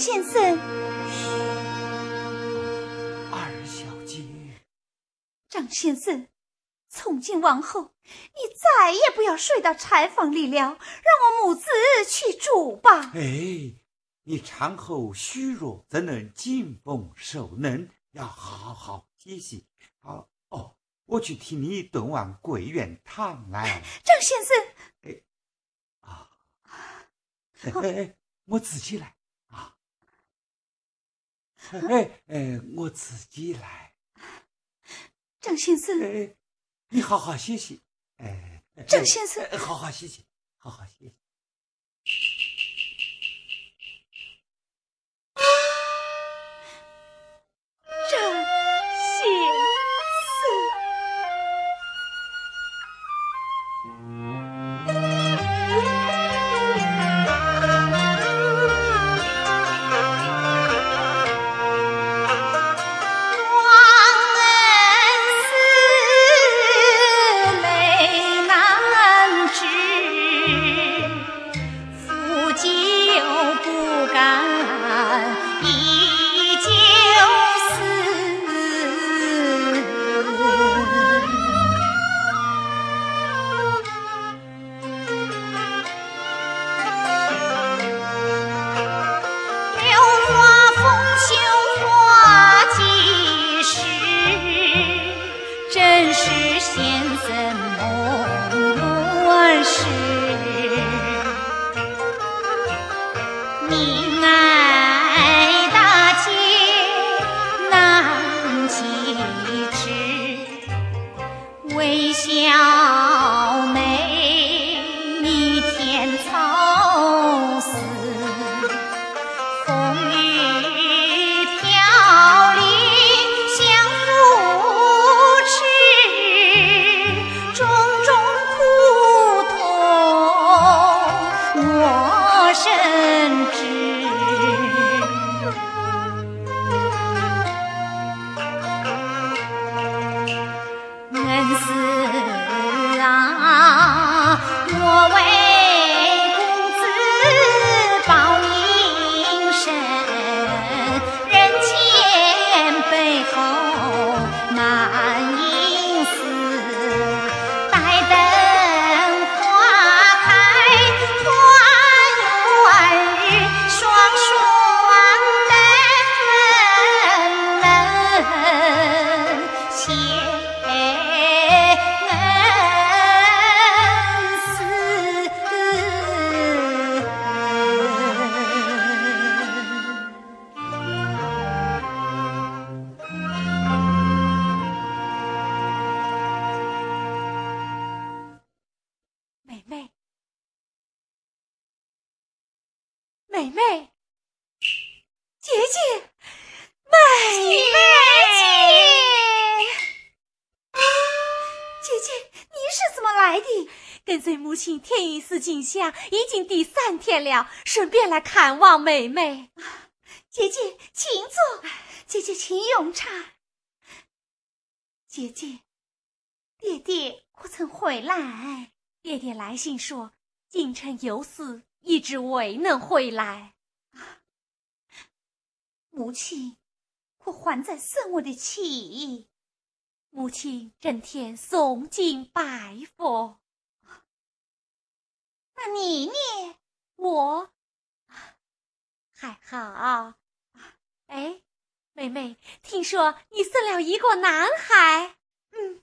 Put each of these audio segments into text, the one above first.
先生，二小姐，张先生，从今往后，你再也不要睡到柴房里了，让我母子去住吧。哎，你产后虚弱，怎能敬奉受能？要好好歇息。好哦，我去替你炖碗桂圆汤来。张先生，哎，啊，哎哎，我自己来啊。哎哎，我自己来。张先生，哎，你好好歇息。哎，张先生，好好歇息，好好歇息。微笑。妹妹，姐姐，妹妹，姐姐，您是怎么来的？跟随母亲天云寺进香已经第三天了，顺便来看望妹妹。姐姐，请坐，姐姐，请用茶。姐姐，爹爹可曾回来？爹爹来信说，京城有事。一直未能回来。母亲可还在生我的气？母亲整天诵经拜佛。那你呢？我还好。哎，妹妹，听说你生了一个男孩。嗯，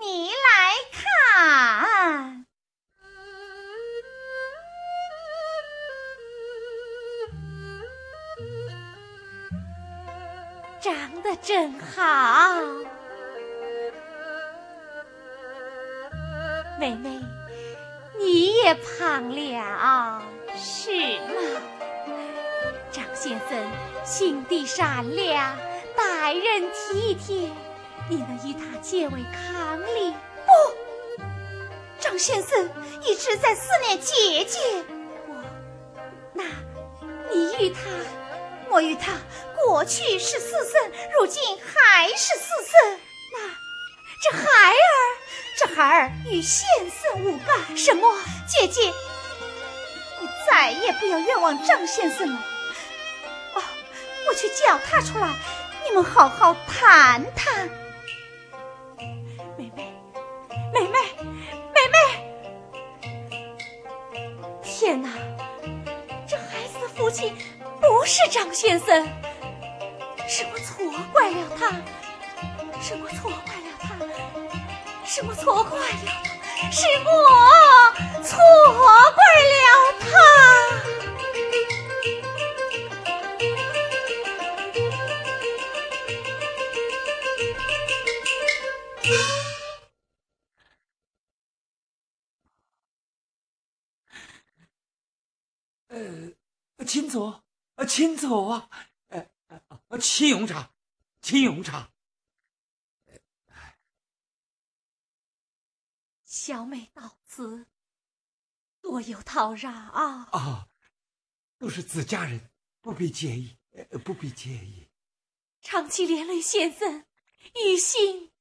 你来看，长得真好，妹妹。你也胖了，是吗？张先生心地善良，待人体贴，你能与他结为伉俪？不，张先生一直在思念姐姐。我，那，你与他，我与他过去是私生，如今还是私生。那，这孩儿。这孩儿与先生无干。什么？姐姐，你再也不要冤枉张先生了。哦我去叫他出来，你们好好谈谈。妹妹，妹妹，妹妹！天哪，这孩子的父亲不是张先生，是我错怪了他，是我错怪了他，是我错怪了他，是我错怪了他。呃，请坐，呃，请坐啊，呃，呃，请用茶，请用茶。小妹到此，多有叨扰啊！啊，都是自家人，不必介意，呃，不必介意。长期连累先生，于心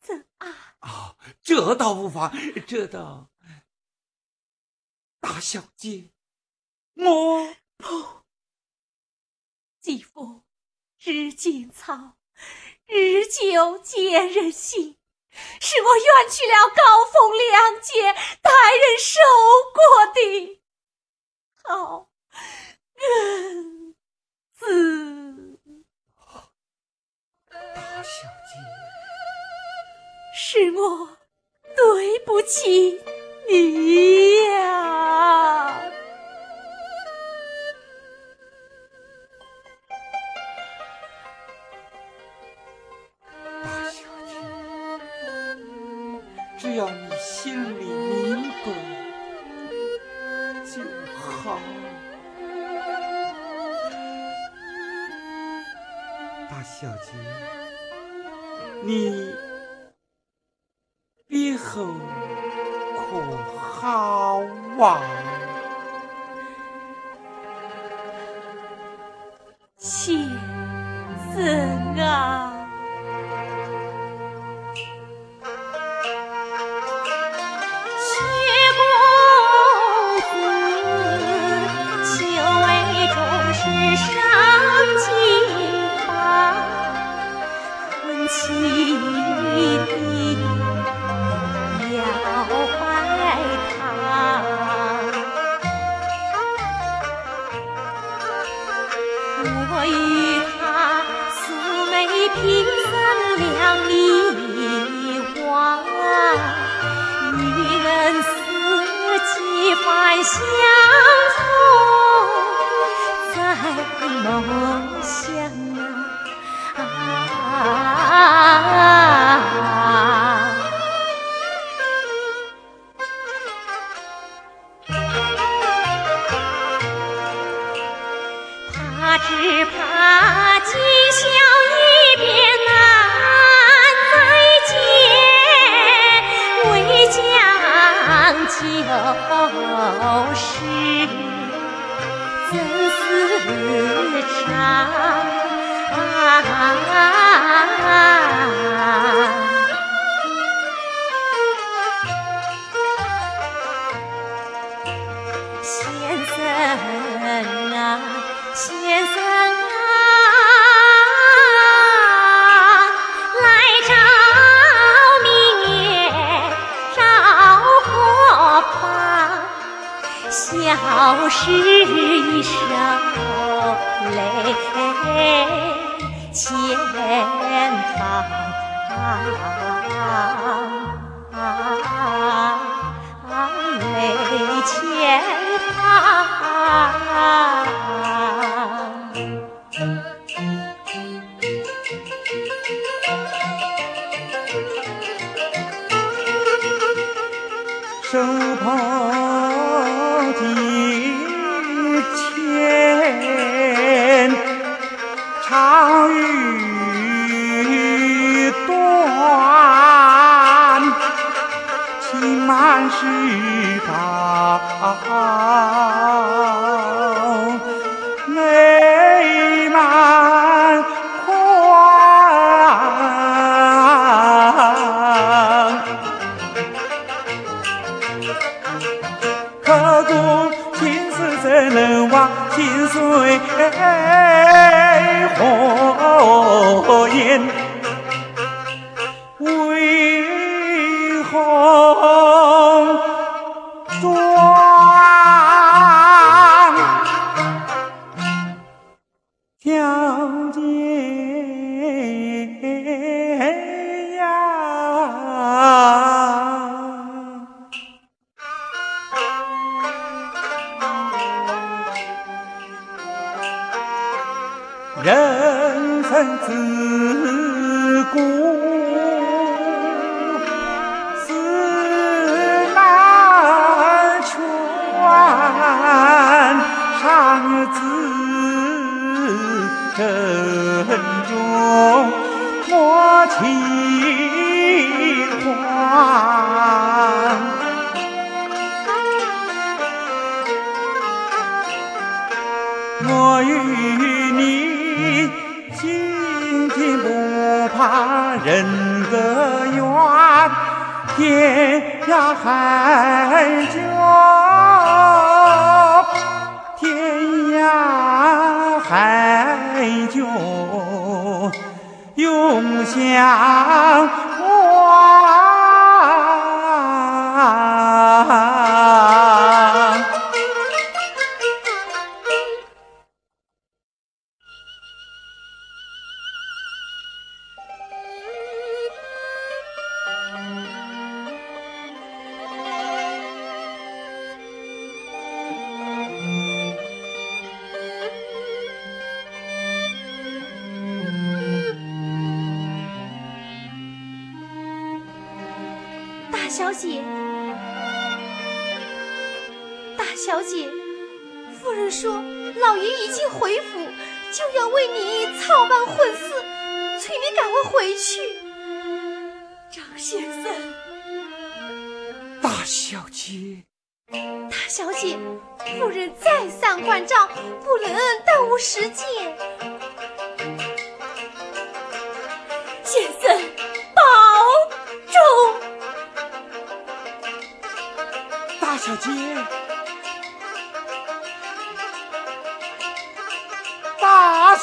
怎安？啊，这倒无妨，这倒。大小姐，我不，继父日进草，日久见人心，是我冤去了高风亮节待人受过的好恩子。大小姐，是我对不起你呀。大心里明白就好。大小姐，你别后可好啊？上啊，先生啊，先生啊，来找明月照河畔，小失一生。伤自珍重莫轻狂。我与你今天不怕人隔远，天涯海角，共享说老爷已经回府，就要为你操办婚事，催你赶快回去。张先生，大小姐，大小姐，夫人再三关照，不能耽误时间。先生，保重。大小姐，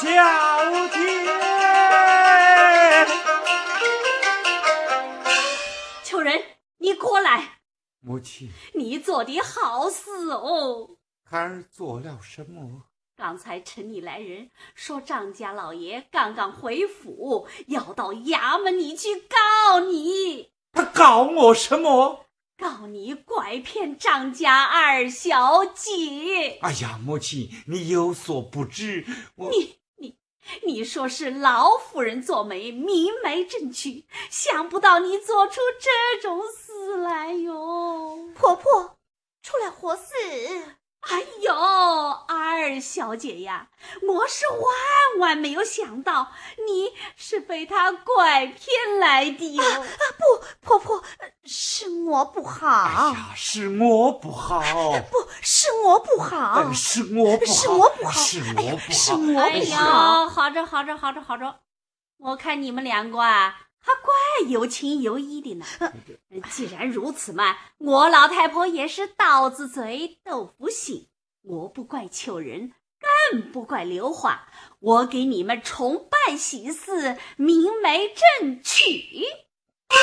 小姐，秋人，你过来，母亲，你做的好事哦。孩儿做了什么？刚才城里来人说，张家老爷刚刚回府，要到衙门里去告你，他告我什么？告你拐骗张家二小姐。哎呀，母亲，你有所不知，我你你说是老夫人做媒，明媒正娶，想不到你做出这种事来哟！婆婆出来活死？哎呦，二小姐呀，我是万万没有想到你是被他拐骗来的哟！啊不，婆婆，呃是我不好哎，呀，是我不好，不是我不好嗯，，是我不好，是我不好是哎呀我不好，是我不哎呦，好好着好着好着好着，我看你们两个啊，还怪有情有义的呢。既然如此嘛，我老太婆也是刀子嘴豆腐心，我不怪秋人，更不怪刘华，我给你们重办喜事，明媒正娶。啊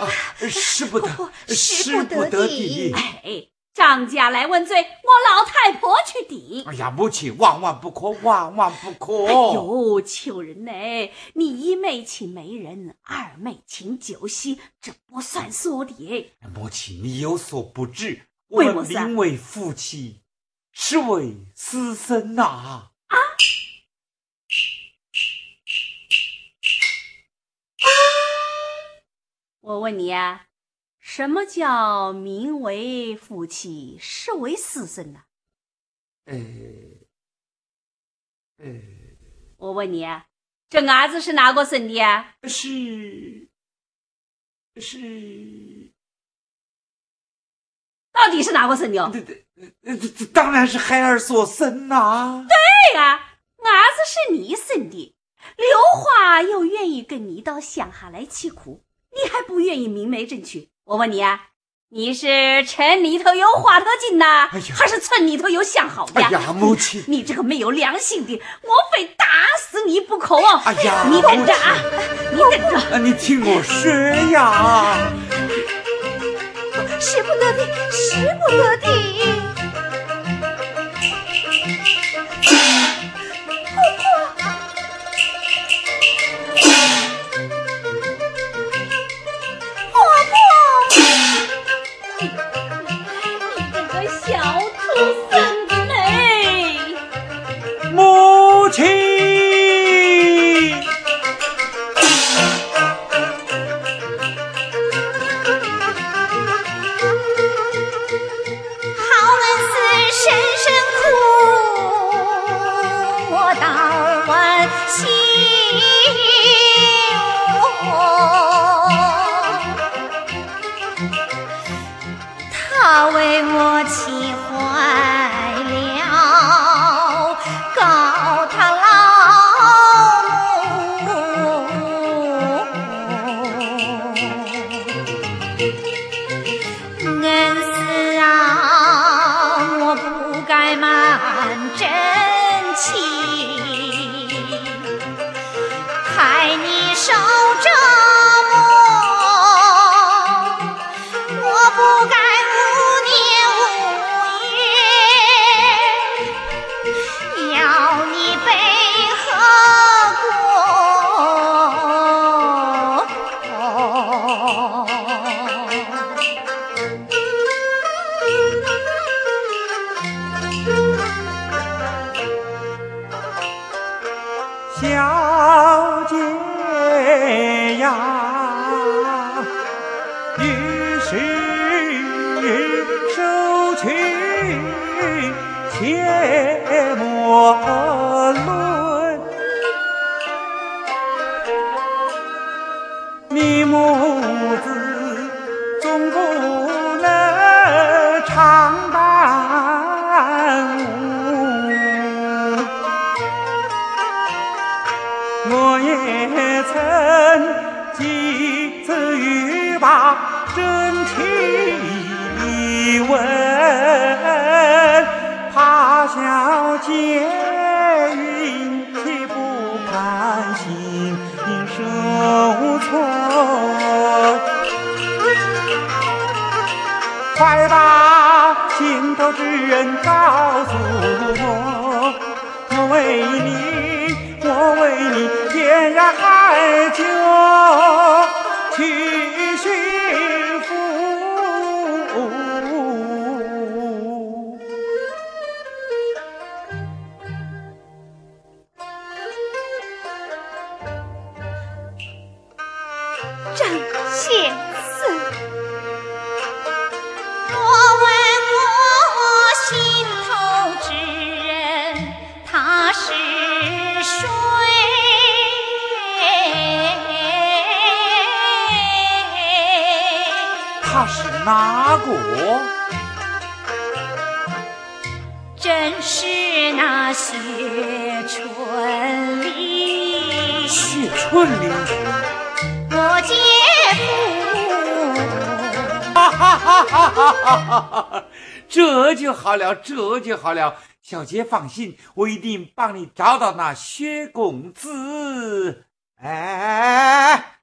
啊，使不得婆婆，使使不不得的得的。哎，张家来问罪，我老太婆去顶。哎呀，母亲，万万不可，万万不可！哎呦，求人呢？你一妹请媒人，二妹请酒席，这不算说的。母亲，你有所不知，我们为夫妻，是为私生呐、啊我问你啊，什么叫名为夫妻，实为私生呢、呃，呃，我问你啊，这伢子是哪个生的啊？是是，到底是哪个生的哦？这这呃这这当然是孩儿所生呐、对呀，伢子是你生的，刘华又愿意跟你到乡下来吃苦，你还不愿意明媒正娶？我问你啊，你是城里头有花头金呐，哎还是村里头有相好的？哎呀，母亲，你这个没有良心的，我非打死你不可哦！哎呀你等着啊，你等着。啊，你听我说呀，使不得的，使不得的。为我快把心头之人告诉我，我为你，我为你天涯海角去真是那薛春里谢春里我姐夫这就好了这就好了小杰放心我一定帮你找到那薛公子哎哎哎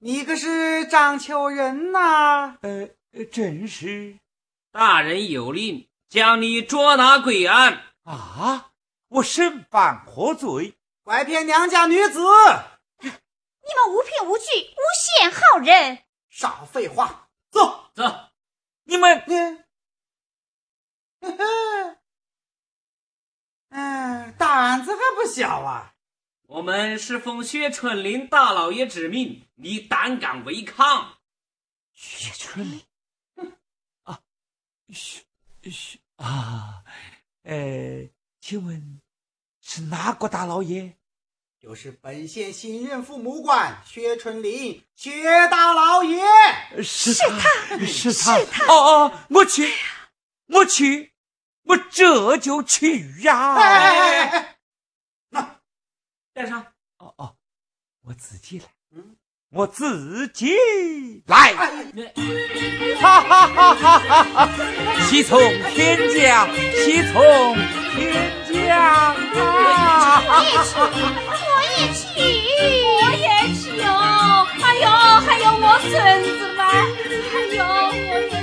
你可是章丘人呐呃正是大人有令，将你捉拿归案。啊，我身犯何罪？拐骗娘家女子，你们无凭无据，诬陷好人。少废话，走。走，你们你，呵呵，嗯，胆子还不小啊！我们是奉薛春林大老爷之命，你胆敢违抗？薛春林，啊，薛薛啊，呃，请问是哪个大老爷？就是本县新任父母官薛春林，薛大老爷。是他，是他，是他哦哦，我去，我去，我这就去呀！哎哎哎哎哎，带上。哦哦，我自己来。嗯，我自己。来。哈哈哈哈哈哈喜从天降喜从天降啊。我也去我也去。我也去我也去哦哎呦还有我孙子吧还有我